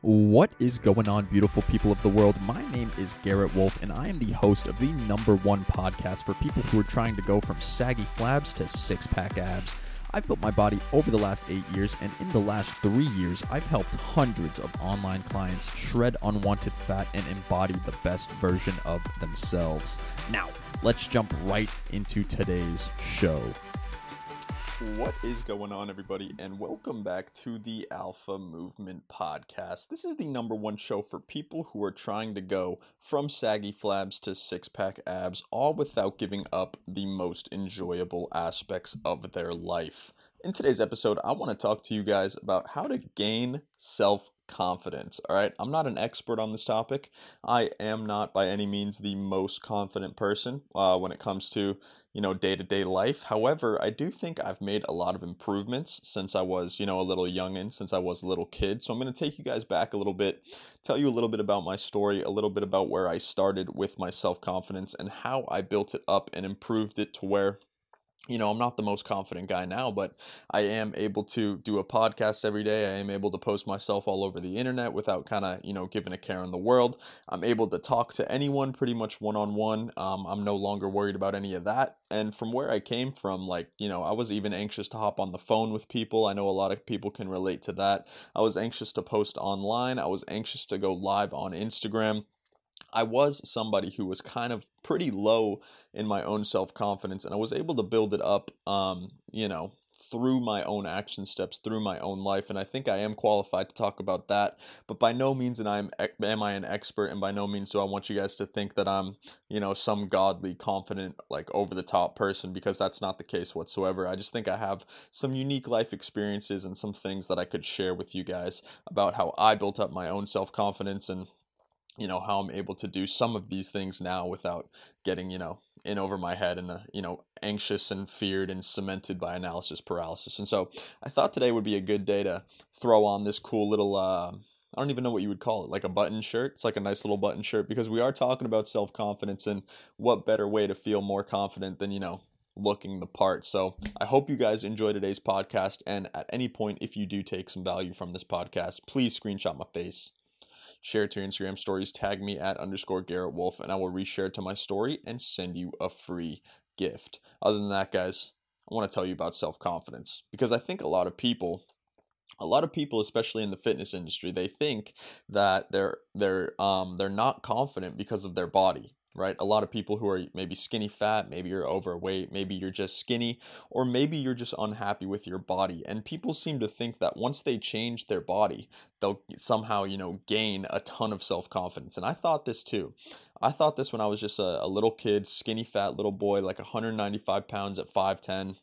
What is going on, beautiful people of the world? My name is Garrett Wolf, and I am the host of the number one podcast for people who are trying to go from saggy flabs to six pack abs. I've built my body over the last eight years, and in the last three years, I've helped hundreds of online clients shred unwanted fat and embody the best version of themselves. Now, let's jump right into today's show. What is going on, everybody, and welcome back to the Alpha Movement Podcast. This is the number one show for people who are trying to go from saggy flabs to six pack abs, all without giving up the most enjoyable aspects of their life. In today's episode, I want to talk to you guys about how to gain self confidence. All right. I'm not an expert on this topic. I am not by any means the most confident person uh, when it comes to, you know, day to day life. However, I do think I've made a lot of improvements since I was, you know, a little youngin', since I was a little kid. So I'm going to take you guys back a little bit, tell you a little bit about my story, a little bit about where I started with my self confidence and how I built it up and improved it to where you know, I'm not the most confident guy now, but I am able to do a podcast every day. I am able to post myself all over the internet without kind of, you know, giving a care in the world. I'm able to talk to anyone pretty much one on one. I'm no longer worried about any of that. And from where I came from, like, you know, I was even anxious to hop on the phone with people. I know a lot of people can relate to that. I was anxious to post online, I was anxious to go live on Instagram. I was somebody who was kind of pretty low in my own self confidence, and I was able to build it up, um, you know, through my own action steps, through my own life, and I think I am qualified to talk about that. But by no means am I am am I an expert, and by no means do I want you guys to think that I'm, you know, some godly, confident, like over the top person, because that's not the case whatsoever. I just think I have some unique life experiences and some things that I could share with you guys about how I built up my own self confidence and you know how i'm able to do some of these things now without getting you know in over my head and uh, you know anxious and feared and cemented by analysis paralysis and so i thought today would be a good day to throw on this cool little uh, I don't even know what you would call it, like a button shirt. It's like a nice little button shirt because we are talking about self confidence and what better way to feel more confident than, you know, looking the part. So I hope you guys enjoy today's podcast. And at any point, if you do take some value from this podcast, please screenshot my face share it to your Instagram stories, tag me at underscore Garrett Wolf, and I will reshare it to my story and send you a free gift. Other than that, guys, I want to tell you about self confidence because I think a lot of people a lot of people especially in the fitness industry they think that they're they're um they're not confident because of their body right? A lot of people who are maybe skinny fat, maybe you're overweight, maybe you're just skinny, or maybe you're just unhappy with your body. And people seem to think that once they change their body, they'll somehow, you know, gain a ton of self confidence. And I thought this too. I thought this when I was just a, a little kid, skinny fat little boy, like 195 pounds at 5'10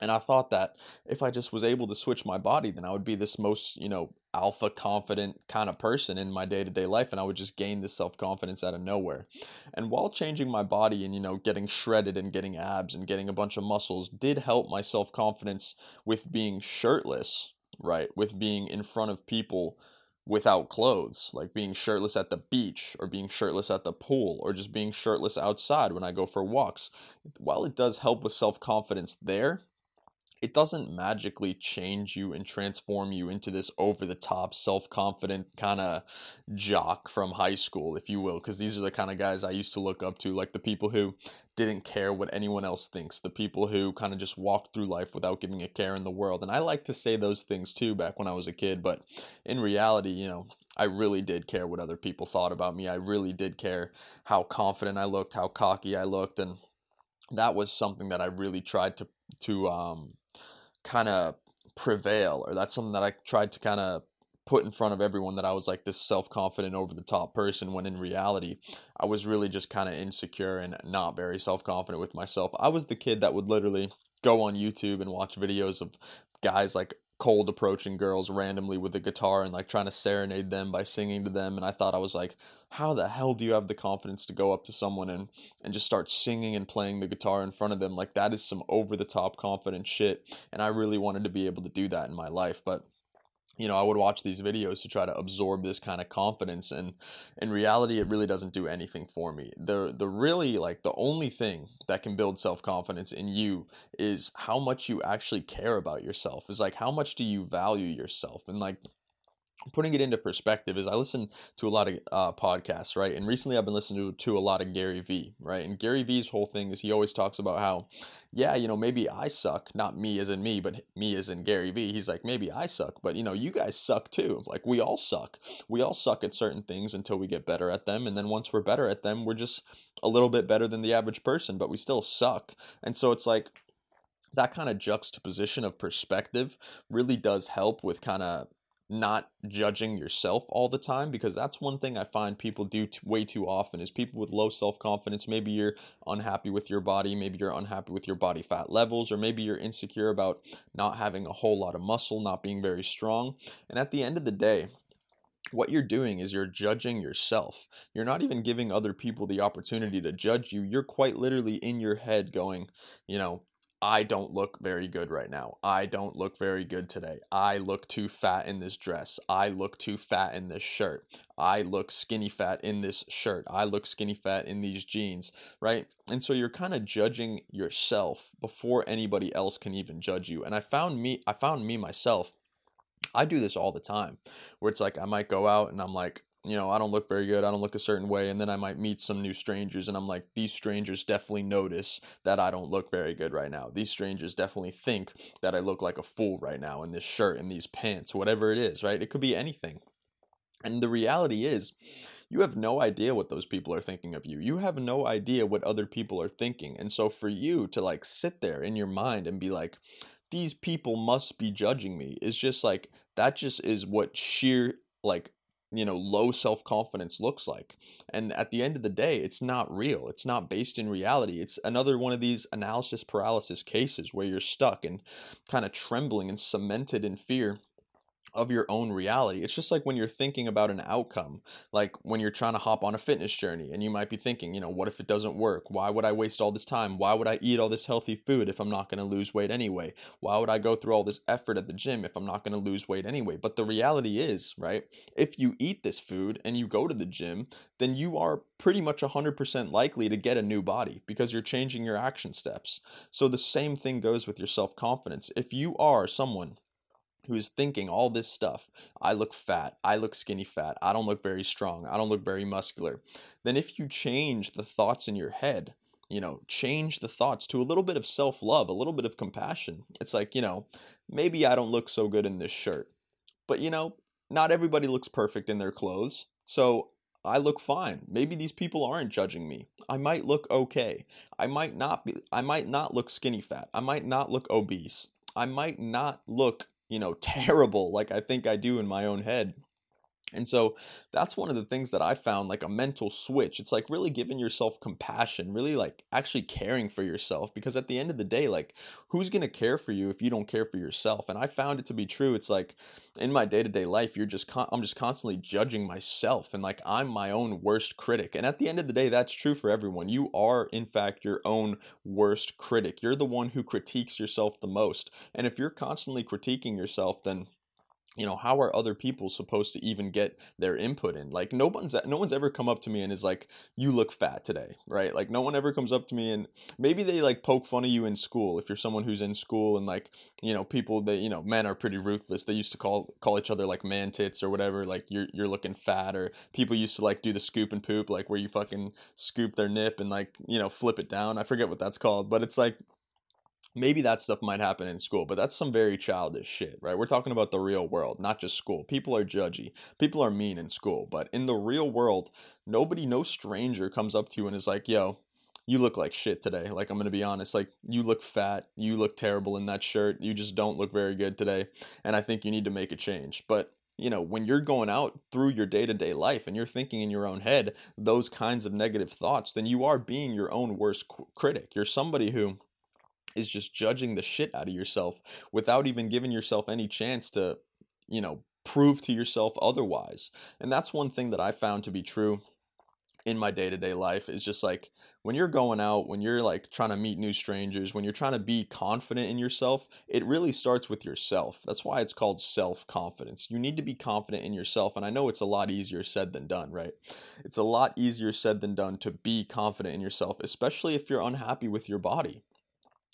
and I thought that if I just was able to switch my body, then I would be this most, you know, alpha confident kind of person in my day to day life. And I would just gain this self confidence out of nowhere. And while changing my body and, you know, getting shredded and getting abs and getting a bunch of muscles did help my self confidence with being shirtless, right? With being in front of people without clothes, like being shirtless at the beach or being shirtless at the pool or just being shirtless outside when I go for walks. While it does help with self confidence there, it doesn't magically change you and transform you into this over the top, self confident kind of jock from high school, if you will. Because these are the kind of guys I used to look up to, like the people who didn't care what anyone else thinks, the people who kind of just walked through life without giving a care in the world. And I like to say those things too back when I was a kid, but in reality, you know, I really did care what other people thought about me. I really did care how confident I looked, how cocky I looked, and that was something that I really tried to to um kind of prevail or that's something that I tried to kind of put in front of everyone that I was like this self-confident over the top person when in reality I was really just kind of insecure and not very self-confident with myself. I was the kid that would literally go on YouTube and watch videos of guys like cold approaching girls randomly with a guitar and like trying to serenade them by singing to them and I thought I was like how the hell do you have the confidence to go up to someone and and just start singing and playing the guitar in front of them? Like that is some over the top confident shit and I really wanted to be able to do that in my life. But you know, I would watch these videos to try to absorb this kind of confidence and in reality it really doesn't do anything for me. The the really like the only thing that can build self-confidence in you is how much you actually care about yourself. Is like how much do you value yourself? And like putting it into perspective is I listen to a lot of uh, podcasts, right? And recently I've been listening to, to a lot of Gary Vee, right? And Gary Vee's whole thing is he always talks about how, yeah, you know, maybe I suck, not me as in me, but me as in Gary Vee. He's like, maybe I suck, but you know, you guys suck too. Like we all suck. We all suck at certain things until we get better at them. And then once we're better at them, we're just a little bit better than the average person, but we still suck. And so it's like, that kind of juxtaposition of perspective really does help with kind of not judging yourself all the time because that's one thing I find people do t- way too often is people with low self-confidence maybe you're unhappy with your body maybe you're unhappy with your body fat levels or maybe you're insecure about not having a whole lot of muscle not being very strong and at the end of the day what you're doing is you're judging yourself. You're not even giving other people the opportunity to judge you. You're quite literally in your head going, you know, I don't look very good right now. I don't look very good today. I look too fat in this dress. I look too fat in this shirt. I look skinny fat in this shirt. I look skinny fat in these jeans, right? And so you're kind of judging yourself before anybody else can even judge you. And I found me I found me myself I do this all the time where it's like I might go out and I'm like you know, I don't look very good. I don't look a certain way. And then I might meet some new strangers and I'm like, these strangers definitely notice that I don't look very good right now. These strangers definitely think that I look like a fool right now in this shirt and these pants, whatever it is, right? It could be anything. And the reality is, you have no idea what those people are thinking of you. You have no idea what other people are thinking. And so for you to like sit there in your mind and be like, these people must be judging me is just like, that just is what sheer like you know low self-confidence looks like and at the end of the day it's not real it's not based in reality it's another one of these analysis paralysis cases where you're stuck and kind of trembling and cemented in fear of your own reality. It's just like when you're thinking about an outcome, like when you're trying to hop on a fitness journey and you might be thinking, you know, what if it doesn't work? Why would I waste all this time? Why would I eat all this healthy food if I'm not going to lose weight anyway? Why would I go through all this effort at the gym if I'm not going to lose weight anyway? But the reality is, right? If you eat this food and you go to the gym, then you are pretty much 100% likely to get a new body because you're changing your action steps. So the same thing goes with your self confidence. If you are someone who is thinking all this stuff I look fat, I look skinny fat, I don't look very strong, I don't look very muscular, then if you change the thoughts in your head, you know, change the thoughts to a little bit of self love, a little bit of compassion. It's like, you know, maybe I don't look so good in this shirt, but you know, not everybody looks perfect in their clothes. So I look fine. Maybe these people aren't judging me. I might look okay. I might not be I might not look skinny fat. I might not look obese. I might not look you know, terrible like I think I do in my own head. And so that's one of the things that I found like a mental switch. It's like really giving yourself compassion, really like actually caring for yourself because at the end of the day, like who's going to care for you if you don't care for yourself? And I found it to be true. It's like in my day-to-day life, you're just con- I'm just constantly judging myself and like I'm my own worst critic. And at the end of the day, that's true for everyone. You are in fact your own worst critic. You're the one who critiques yourself the most. And if you're constantly critiquing yourself, then you know how are other people supposed to even get their input in? Like no one's no one's ever come up to me and is like you look fat today right? Like no one ever comes up to me and maybe they like poke fun of you in school if you're someone who's in school and like you know people that you know men are pretty ruthless. They used to call call each other like man tits or whatever like you're you're looking fat or people used to like do the scoop and poop like where you fucking scoop their nip and like you know flip it down. I forget what that's called but it's like maybe that stuff might happen in school, but that's some very childish shit, right? We're talking about the real world, not just school. People are judgy. People are mean in school, but in the real world, nobody, no stranger comes up to you and is like, yo, you look like shit today. Like, I'm going to be honest. Like, you look fat. You look terrible in that shirt. You just don't look very good today. And I think you need to make a change. But you know, when you're going out through your day to day life and you're thinking in your own head those kinds of negative thoughts, then you are being your own worst critic. You're somebody who is just judging the shit out of yourself without even giving yourself any chance to, you know, prove to yourself otherwise. And that's one thing that I found to be true in my day-to-day life is just like when you're going out when you're like trying to meet new strangers when you're trying to be confident in yourself it really starts with yourself. That's why it's called self-confidence. You need to be confident in yourself and i know it's a lot easier said than done right? It's a lot easier said than done to be confident in yourself especially if you're unhappy with your body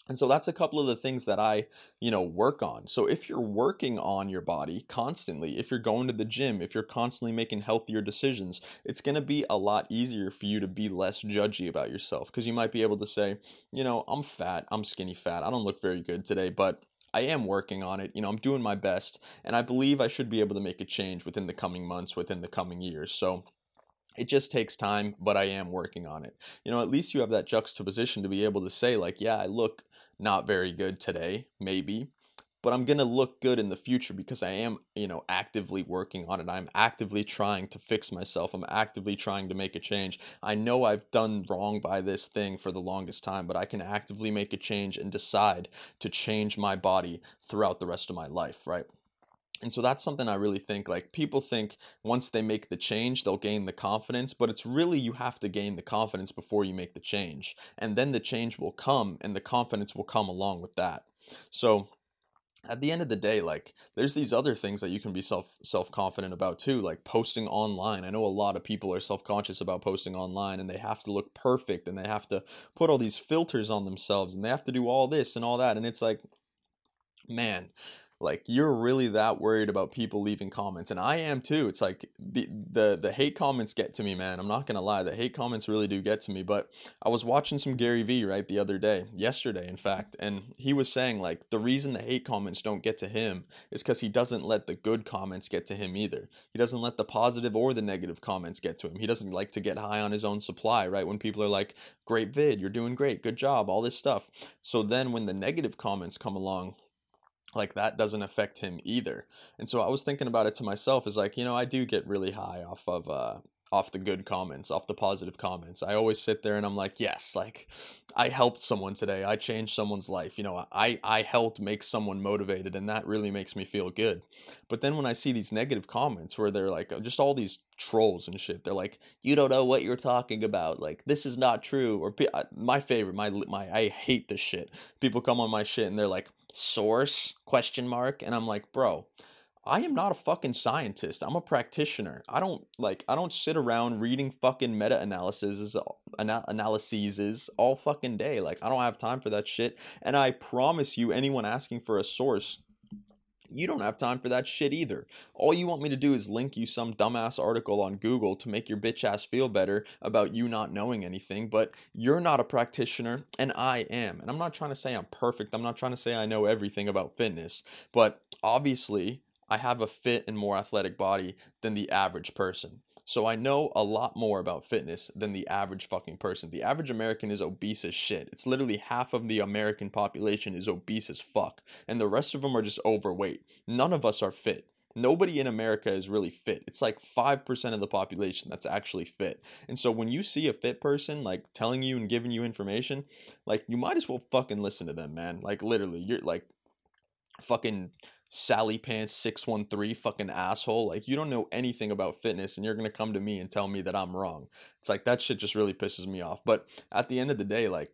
And so that's a couple of the things that I, you know, work on. So if you're working on your body constantly, if you're going to the gym, if you're constantly making healthier decisions, it's going to be a lot easier for you to be less judgy about yourself because you might be able to say, you know, I'm fat, I'm skinny fat, I don't look very good today, but I am working on it. You know, I'm doing my best, and I believe I should be able to make a change within the coming months, within the coming years. So it just takes time, but I am working on it. You know, at least you have that juxtaposition to be able to say, like, yeah, I look not very good today, maybe, but I'm going to look good in the future because I am, you know, actively working on it. I'm actively trying to fix myself. I'm actively trying to make a change. I know I've done wrong by this thing for the longest time, but I can actively make a change and decide to change my body throughout the rest of my life, right? And so that's something I really think like people think once they make the change, they'll gain the confidence, but it's really you have to gain the confidence before you make the change. And then the change will come and the confidence will come along with that. So at the end of the day like there's these other things that you can be self self confident about too like posting online i know a lot of people are self conscious about posting online and they have to look perfect and they have to put all these filters on themselves and they have to do all this and all that and it's like man like you're really that worried about people leaving comments and i am too it's like the the the hate comments get to me man i'm not gonna lie the hate comments really do get to me but i was watching some gary vee right the other day yesterday in fact and he was saying like the reason the hate comments don't get to him is because he doesn't let the good comments get to him either he doesn't let the positive or the negative comments get to him he doesn't like to get high on his own supply right when people are like great vid you're doing great good job all this stuff so then when the negative comments come along like that doesn't affect him either. And so I was thinking about it to myself is like, you know, I do get really high off of uh off the good comments, off the positive comments. I always sit there and I'm like, yes, like I helped someone today. I changed someone's life. You know, I I helped make someone motivated and that really makes me feel good. But then when I see these negative comments where they're like uh, just all these trolls and shit, they're like, you don't know what you're talking about. Like this is not true or uh, my favorite, my my I hate this shit. People come on my shit and they're like source question mark and i'm like bro i am not a fucking scientist i'm a practitioner i don't like i don't sit around reading fucking meta-analyses uh, analyses all fucking day like i don't have time for that shit and i promise you anyone asking for a source you don't have time for that shit either. All you want me to do is link you some dumbass article on Google to make your bitch ass feel better about you not knowing anything, but you're not a practitioner and I am. And I'm not trying to say I'm perfect. I'm not trying to say I know everything about fitness, but obviously I have a fit and more athletic body than the average person. So I know a lot more about fitness than the average fucking person. The average American is obese as shit. It's literally half of the American population is obese as fuck, and the rest of them are just overweight. None of us are fit. Nobody in America is really fit. It's like 5% of the population that's actually fit. And so when you see a fit person like telling you and giving you information, like you might as well fucking listen to them, man. Like literally, you're like fucking Sally Pants 613 fucking asshole. Like, you don't know anything about fitness and you're going to come to me and tell me that I'm wrong. It's like that shit just really pisses me off. But at the end of the day, like,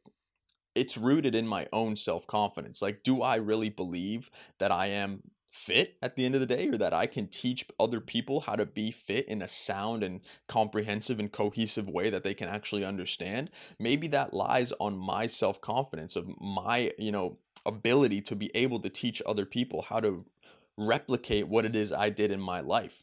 it's rooted in my own self confidence. Like, do I really believe that I am fit at the end of the day or that I can teach other people how to be fit in a sound and comprehensive and cohesive way that they can actually understand maybe that lies on my self-confidence of my you know ability to be able to teach other people how to replicate what it is I did in my life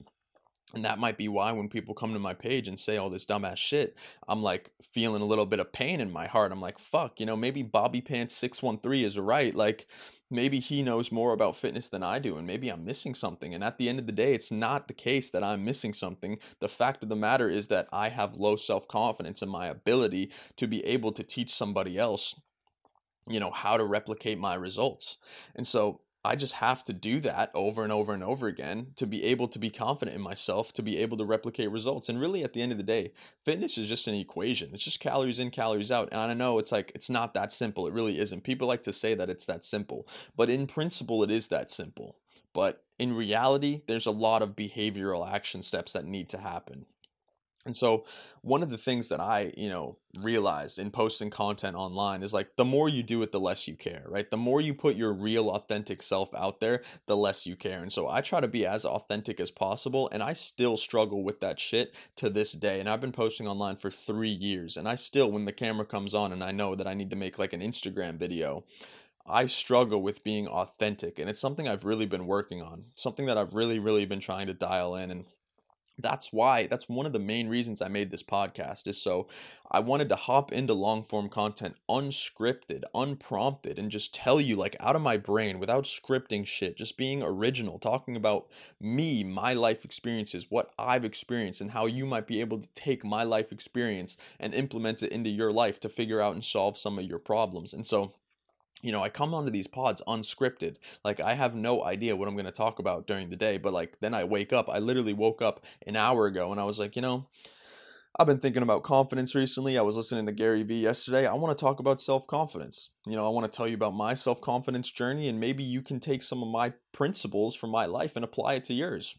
and that might be why when people come to my page and say all this dumbass shit, I'm like feeling a little bit of pain in my heart. I'm like, fuck, you know, maybe Bobby Pants 613 is right. Like, maybe he knows more about fitness than I do, and maybe I'm missing something. And at the end of the day, it's not the case that I'm missing something. The fact of the matter is that I have low self confidence in my ability to be able to teach somebody else you know how to replicate my results and so I just have to do that over and over and over again to be able to be confident in myself, to be able to replicate results. And really, at the end of the day, fitness is just an equation. It's just calories in, calories out. And I know it's like, it's not that simple. It really isn't. People like to say that it's that simple, but in principle, it is that simple. But in reality, there's a lot of behavioral action steps that need to happen. And so one of the things that I, you know, realized in posting content online is like the more you do it, the less you care, right? The more you put your real authentic self out there, the less you care. And so I try to be as authentic as possible. And I still struggle with that shit to this day. And I've been posting online for three years. And I still, when the camera comes on and I know that I need to make like an Instagram video, I struggle with being authentic. And it's something I've really been working on, something that I've really, really been trying to dial in. And that's why that's one of the main reasons I made this podcast is so I wanted to hop into long form content unscripted, unprompted and just tell you like out of my brain without scripting shit, just being original, talking about me, my life experiences, what I've experienced and how you might be able to take my life experience and implement it into your life to figure out and solve some of your problems. And so you know, I come onto these pods unscripted. Like I have no idea what I'm going to talk about during the day, but like then I wake up. I literally woke up an hour ago and I was like, you know, I've been thinking about confidence recently. I was listening to Gary Vee yesterday. I want to talk about self-confidence. You know, I want to tell you about my self-confidence journey and maybe you can take some of my principles from my life and apply it to yours.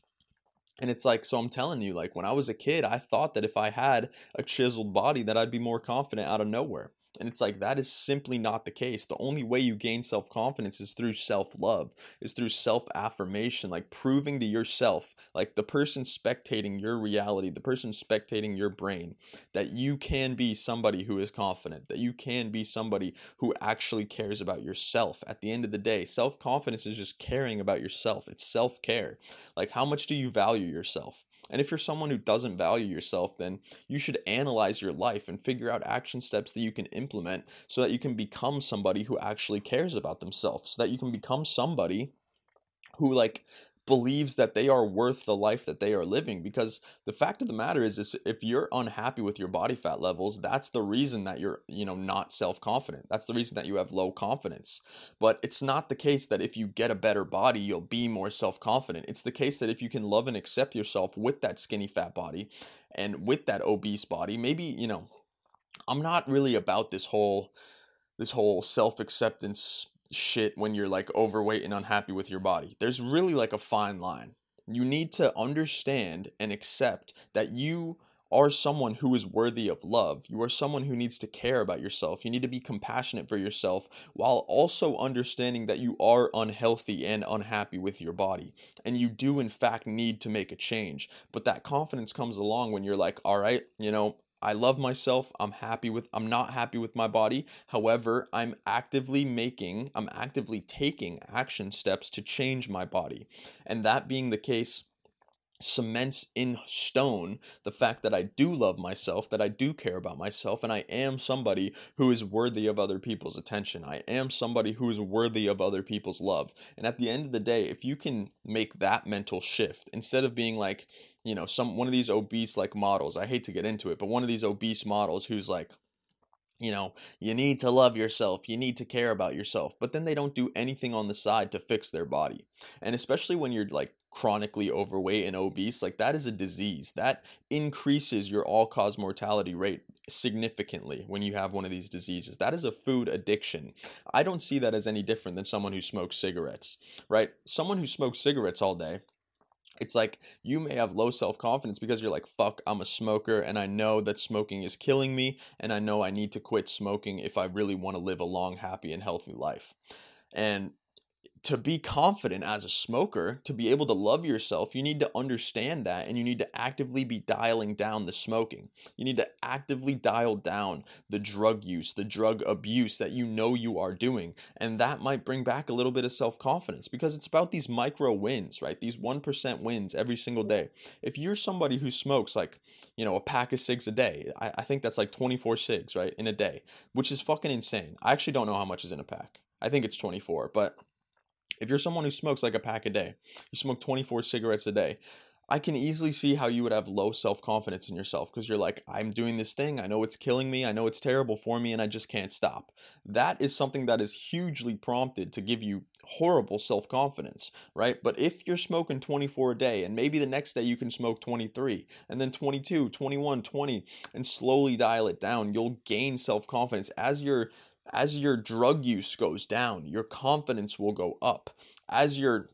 And it's like, so I'm telling you, like when I was a kid, I thought that if I had a chiseled body that I'd be more confident out of nowhere. And it's like that is simply not the case. The only way you gain self confidence is through self love, is through self affirmation, like proving to yourself, like the person spectating your reality, the person spectating your brain, that you can be somebody who is confident, that you can be somebody who actually cares about yourself. At the end of the day, self confidence is just caring about yourself, it's self care. Like, how much do you value yourself? And if you're someone who doesn't value yourself, then you should analyze your life and figure out action steps that you can implement so that you can become somebody who actually cares about themselves, so that you can become somebody who like believes that they are worth the life that they are living because the fact of the matter is, is if you're unhappy with your body fat levels that's the reason that you're you know not self-confident. That's the reason that you have low confidence. But it's not the case that if you get a better body you'll be more self-confident. It's the case that if you can love and accept yourself with that skinny fat body and with that obese body maybe you know i'm not really about this whole this whole self-acceptance shit when you're like overweight and unhappy with your body. There's really like a fine line. You need to understand and accept that you are someone who is worthy of love. You are someone who needs to care about yourself. You need to be compassionate for yourself while also understanding that you are unhealthy and unhappy with your body. And you do, in fact, need to make a change. But that confidence comes along when you're like, all right, you know, I love myself. I'm happy with I'm not happy with my body. However, I'm actively making, I'm actively taking action steps to change my body. And that being the case, cements in stone the fact that I do love myself, that I do care about myself, and I am somebody who is worthy of other people's attention. I am somebody who is worthy of other people's love. And at the end of the day, if you can make that mental shift, instead of being like, you know, some one of these obese like models, I hate to get into it, but one of these obese models who's like, you know, you need to love yourself, you need to care about yourself, but then they don't do anything on the side to fix their body. And especially when you're like chronically overweight and obese, like that is a disease. That increases your all cause mortality rate significantly when you have one of these diseases. That is a food addiction. I don't see that as any different than someone who smokes cigarettes, right? Someone who smokes cigarettes all day it's like you may have low self confidence because you're like, fuck, I'm a smoker and I know that smoking is killing me and I know I need to quit smoking if I really want to live a long, happy, and healthy life. And to be confident as a smoker, to be able to love yourself, you need to understand that and you need to actively be dialing down the smoking. You need to actively dial down the drug use, the drug abuse that you know you are doing. And that might bring back a little bit of self confidence because it's about these micro wins, right? These 1% wins every single day. If you're somebody who smokes like, you know, a pack of cigs a day, I, I think that's like 24 cigs, right, in a day, which is fucking insane. I actually don't know how much is in a pack. I think it's 24, but if you're someone who smokes like a pack a day, you smoke 24 cigarettes a day, I can easily see how you would have low self confidence in yourself because you're like, I'm doing this thing. I know it's killing me. I know it's terrible for me, and I just can't stop. That is something that is hugely prompted to give you horrible self confidence, right? But if you're smoking 24 a day, and maybe the next day you can smoke 23, and then 22, 21, 20, and slowly dial it down, you'll gain self confidence as your as your drug use goes down, your confidence will go up. As your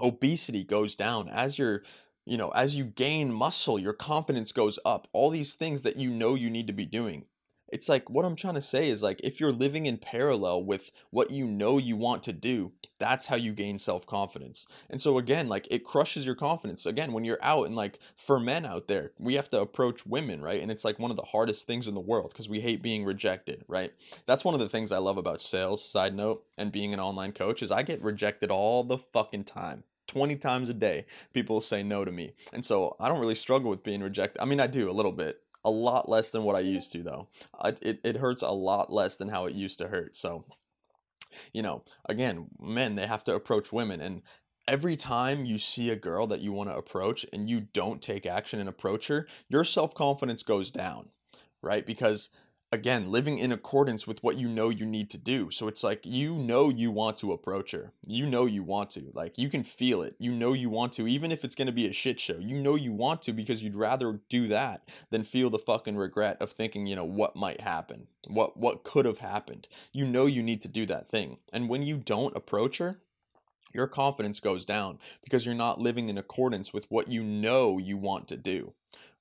obesity goes down, as your you know, as you gain muscle, your confidence goes up. All these things that you know you need to be doing. It's like what I'm trying to say is like if you're living in parallel with what you know you want to do, that's how you gain self-confidence. And so again, like it crushes your confidence. Again, when you're out and like for men out there, we have to approach women, right? And it's like one of the hardest things in the world because we hate being rejected, right? That's one of the things I love about sales, side note, and being an online coach is I get rejected all the fucking time. 20 times a day people say no to me and so i don't really struggle with being rejected i mean i do a little bit a lot less than what i used to though. I, it, it hurts a lot less than how it used to hurt so you know again men they have to approach women and every time you see a girl that you want to approach and you don't take action and approach her your self-confidence goes down right? Because again living in accordance with what you know you need to do. So it's like you know you want to approach her. You know you want to. Like you can feel it. You know you want to even if it's going to be a shit show. You know you want to because you'd rather do that than feel the fucking regret of thinking you know what might happen what what could have happened. You know you need to do that thing. And when you don't approach her your confidence goes down because you're not living in accordance with what you know you want to do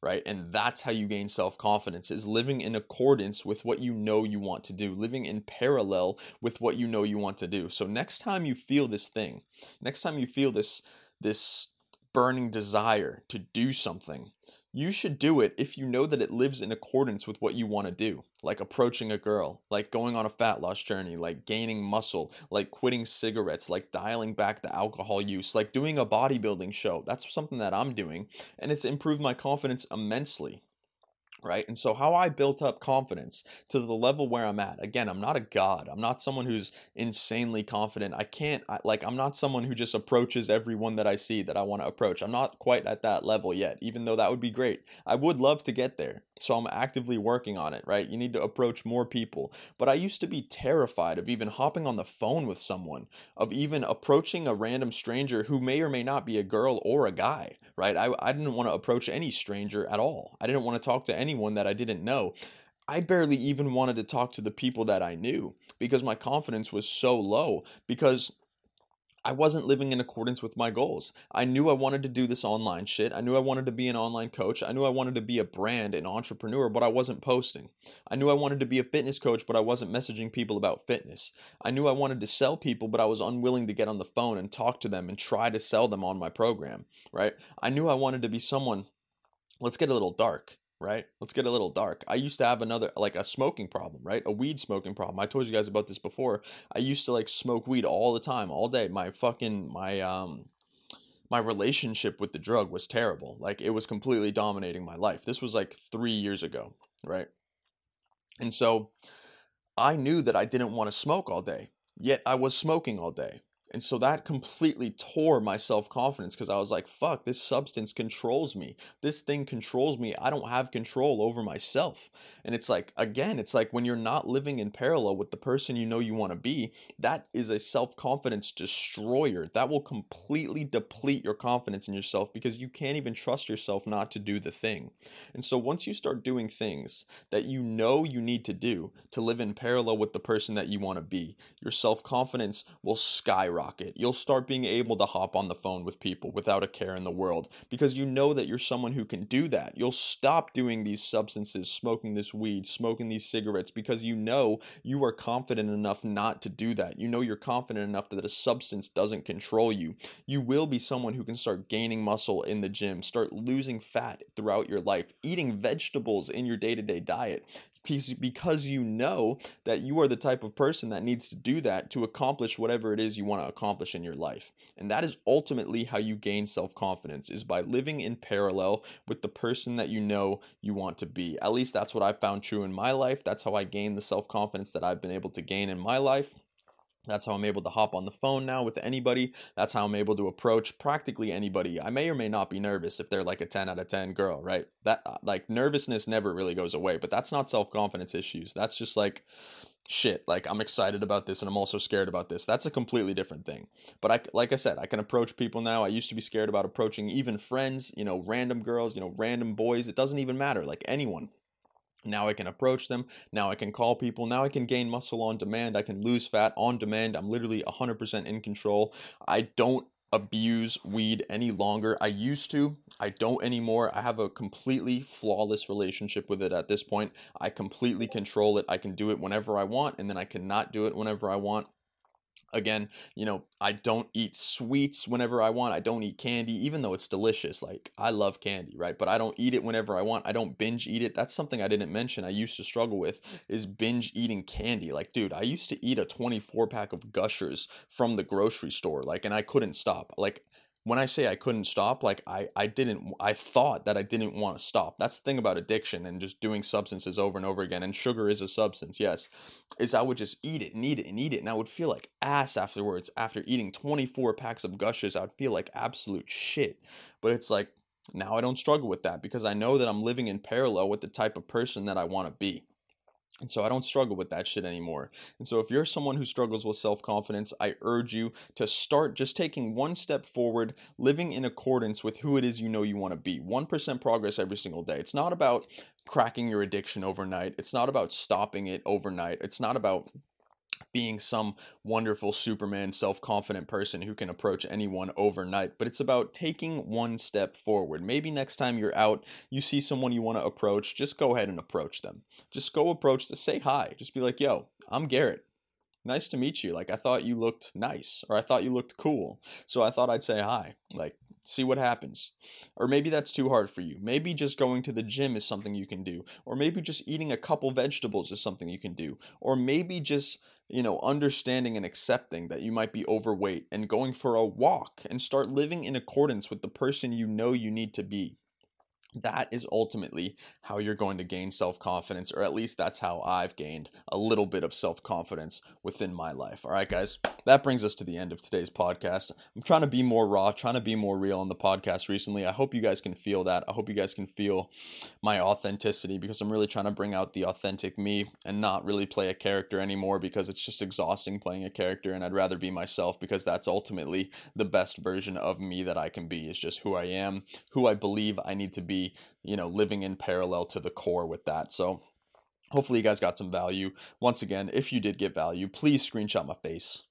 right? And that's how you gain self-confidence is living in accordance with what you know you want to do living in parallel with what you know you want to do. So next time you feel this thing next time you feel this this burning desire to do something you should do it if you know that it lives in accordance with what you want to do like approaching a girl like going on a fat loss journey like gaining muscle like quitting cigarettes like dialing back the alcohol use like doing a bodybuilding show. That's something that i'm doing and it's improved my confidence immensely right? And so, how I built up confidence to the level where I'm at. Again, I'm not a god. I'm not someone who's insanely confident. I can't, I, like, I'm not someone who just approaches everyone that I see that I want to approach. I'm not quite at that level yet, even though that would be great. I would love to get there. So, I'm actively working on it, right? You need to approach more people. But I used to be terrified of even hopping on the phone with someone, of even approaching a random stranger who may or may not be a girl or a guy, right? I, I didn't want to approach any stranger at all. I didn't want to talk to anyone that I didn't know. I barely even wanted to talk to the people that I knew because my confidence was so low because I wasn't living in accordance with my goals. I knew I wanted to do this online shit. I knew I wanted to be an online coach. I knew I wanted to be a brand, an entrepreneur, but I wasn't posting. I knew I wanted to be a fitness coach, but I wasn't messaging people about fitness. I knew I wanted to sell people, but I was unwilling to get on the phone and talk to them and try to sell them on my program, right? I knew I wanted to be someone, let's get a little dark right? Let's get a little dark. I used to have another like a smoking problem, right? A weed smoking problem. I told you guys about this before. I used to like smoke weed all the time, all day. My fucking my um my relationship with the drug was terrible. Like it was completely dominating my life. This was like 3 years ago, right? And so I knew that I didn't want to smoke all day. Yet I was smoking all day. And so that completely tore my self confidence because I was like, fuck, this substance controls me. This thing controls me. I don't have control over myself. And it's like, again, it's like when you're not living in parallel with the person you know you want to be, that is a self confidence destroyer. That will completely deplete your confidence in yourself because you can't even trust yourself not to do the thing. And so once you start doing things that you know you need to do to live in parallel with the person that you want to be, your self confidence will skyrocket You'll start being able to hop on the phone with people without a care in the world because you know that you're someone who can do that. You'll stop doing these substances, smoking this weed, smoking these cigarettes because you know you are confident enough not to do that. You know you're confident enough that a substance doesn't control you. You will be someone who can start gaining muscle in the gym, start losing fat throughout your life, eating vegetables in your day to day diet because you know that you are the type of person that needs to do that to accomplish whatever it is you want to accomplish in your life. And that is ultimately how you gain self-confidence is by living in parallel with the person that you know you want to be. At least that's what I found true in my life. That's how I gained the self-confidence that I've been able to gain in my life. That's how I'm able to hop on the phone now with anybody. That's how I'm able to approach practically anybody. I may or may not be nervous if they're like a 10 out of 10 girl, right? That uh, like nervousness never really goes away, but that's not self-confidence issues. That's just like shit, like I'm excited about this and I'm also scared about this. That's a completely different thing. But I like I said, I can approach people now. I used to be scared about approaching even friends, you know, random girls, you know, random boys. It doesn't even matter, like anyone. Now I can approach them. Now I can call people. Now I can gain muscle on demand. I can lose fat on demand. I'm literally 100% in control. I don't abuse weed any longer. I used to, I don't anymore. I have a completely flawless relationship with it at this point. I completely control it. I can do it whenever I want, and then I cannot do it whenever I want again you know i don't eat sweets whenever i want i don't eat candy even though it's delicious like i love candy right but i don't eat it whenever i want i don't binge eat it that's something i didn't mention i used to struggle with is binge eating candy like dude i used to eat a 24 pack of gushers from the grocery store like and i couldn't stop like when I say I couldn't stop, like I, I didn't, I thought that I didn't want to stop. That's the thing about addiction and just doing substances over and over again. And sugar is a substance, yes. Is I would just eat it and eat it and eat it. And I would feel like ass afterwards. After eating 24 packs of gushers, I would feel like absolute shit. But it's like, now I don't struggle with that because I know that I'm living in parallel with the type of person that I want to be. And so I don't struggle with that shit anymore. And so if you're someone who struggles with self confidence, I urge you to start just taking one step forward, living in accordance with who it is you know you want to be. 1% progress every single day. It's not about cracking your addiction overnight, it's not about stopping it overnight, it's not about being some wonderful Superman, self confident person who can approach anyone overnight, but it's about taking one step forward. Maybe next time you're out, you see someone you want to approach, just go ahead and approach them. Just go approach to say hi. Just be like, yo, I'm Garrett. Nice to meet you. Like, I thought you looked nice, or I thought you looked cool. So I thought I'd say hi. Like, see what happens. Or maybe that's too hard for you. Maybe just going to the gym is something you can do. Or maybe just eating a couple vegetables is something you can do. Or maybe just you know, understanding and accepting that you might be overweight and going for a walk and start living in accordance with the person you know you need to be that is ultimately how you're going to gain self confidence, or at least that's how I've gained a little bit of self confidence within my life. All right, guys, that brings us to the end of today's podcast. I'm trying to be more raw, trying to be more real on the podcast recently. I hope you guys can feel that. I hope you guys can feel my authenticity because I'm really trying to bring out the authentic me and not really play a character anymore because it's just exhausting playing a character, and I'd rather be myself because that's ultimately the best version of me that I can be, is just who I am, who I believe I need to be you know, living in parallel to the core with that. So hopefully you guys got some value. Once again, if you did get value, please screenshot my face.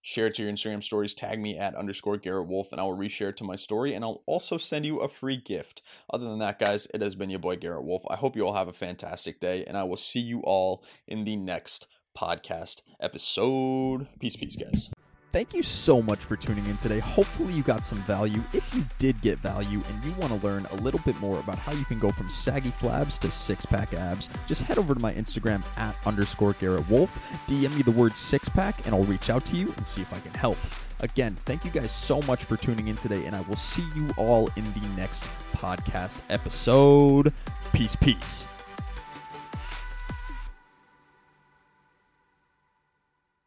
Share it to your Instagram stories, tag me at underscore Garrett Wolf, and I will reshare it to my story, and I'll also send you a free gift. Other than that, guys, it has been your boy Garrett Wolf. I hope you all have a fantastic day, and I will see you all in the next podcast episode. Peace, peace, guys. Thank you so much for tuning in today. Hopefully, you got some value. If you did get value and you want to learn a little bit more about how you can go from saggy flabs to six pack abs, just head over to my Instagram at underscore Garrett Wolf. DM me the word six pack and I'll reach out to you and see if I can help. Again, thank you guys so much for tuning in today, and I will see you all in the next podcast episode. Peace, peace.